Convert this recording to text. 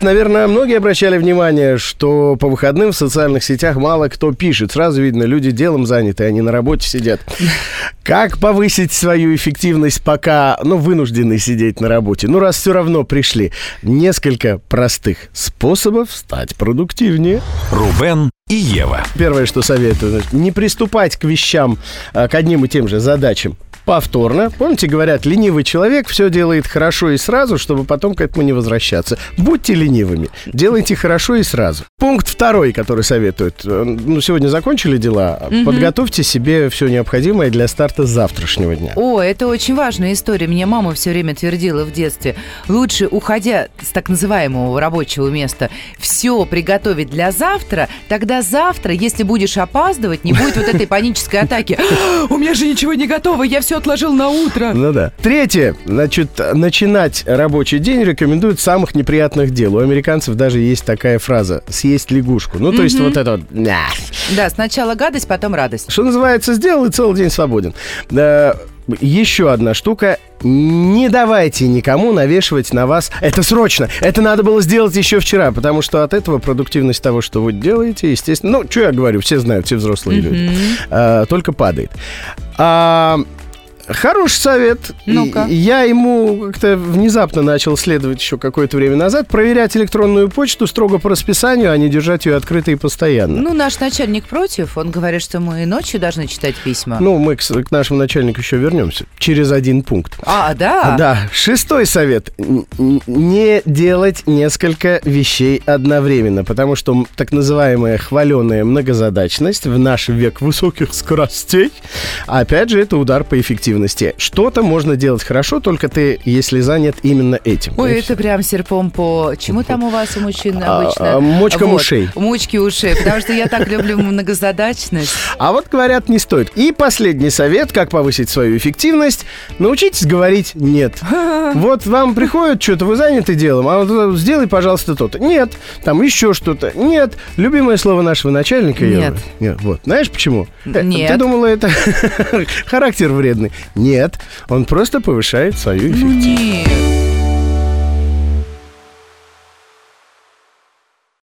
Наверное, многие обращали внимание, что по выходным в социальных сетях мало кто пишет. Сразу видно, люди делом заняты, они на работе сидят. Как повысить свою эффективность, пока, ну, вынуждены сидеть на работе? Ну, раз все равно пришли. Несколько простых способов стать продуктивнее. Рубен и Ева. Первое, что советую, не приступать к вещам, а, к одним и тем же задачам повторно. Помните, говорят, ленивый человек все делает хорошо и сразу, чтобы потом к этому не возвращаться. Будьте ленивыми, делайте хорошо и сразу. Пункт второй, который советуют. э, Ну, сегодня закончили дела, подготовьте себе все необходимое для старта завтрашнего дня. О, это очень важная история. Мне мама все время твердила в детстве. Лучше, уходя с так называемого рабочего места, все приготовить для завтра, тогда завтра, если будешь опаздывать, не будет вот этой панической атаки. У меня же ничего не готово, я все отложил на утро. Ну да. Третье. Значит, начинать рабочий день рекомендуют самых неприятных дел. У американцев даже есть такая фраза «съесть лягушку». Ну, то есть вот это вот... Да, сначала гадость, потом радость. Что называется, сделал и целый день свободен. Еще одна штука. Не давайте никому навешивать на вас «это срочно», «это надо было сделать еще вчера», потому что от этого продуктивность того, что вы делаете, естественно, ну, что я говорю, все знают, все взрослые люди, а, только падает. А, Хороший совет. Ну-ка. И- Я ему как-то внезапно начал следовать еще какое-то время назад. Проверять электронную почту строго по расписанию, а не держать ее открытой постоянно. Ну, наш начальник против. Он говорит, что мы и ночью должны читать письма. Ну, мы к, к нашему начальнику еще вернемся. Через один пункт. а, да? Да, шестой совет. Не делать несколько вещей одновременно, потому что так называемая хваленая многозадачность в наш век высоких скоростей, опять же, это удар по эффективности. Что-то можно делать хорошо, только ты, если занят именно этим. Ой, это прям серпом по... Чему там у вас у мужчин А, обычно? а, мочкам Вот, ушей. Мочки ушей, потому что я так люблю многозадачность. А вот говорят, не стоит. И последний совет, как повысить свою эффективность. Научитесь говорить «нет». Вот вам приходит что-то, вы заняты делом, а вот э, сделай, пожалуйста, то-то. Нет. Там еще что-то. Нет. Любимое слово нашего начальника. Ева. Нет. Нет. Вот. Знаешь почему? Э, Нет. Ты думала, это характер вредный? Нет. Он просто повышает свою Ну эффективность. нет.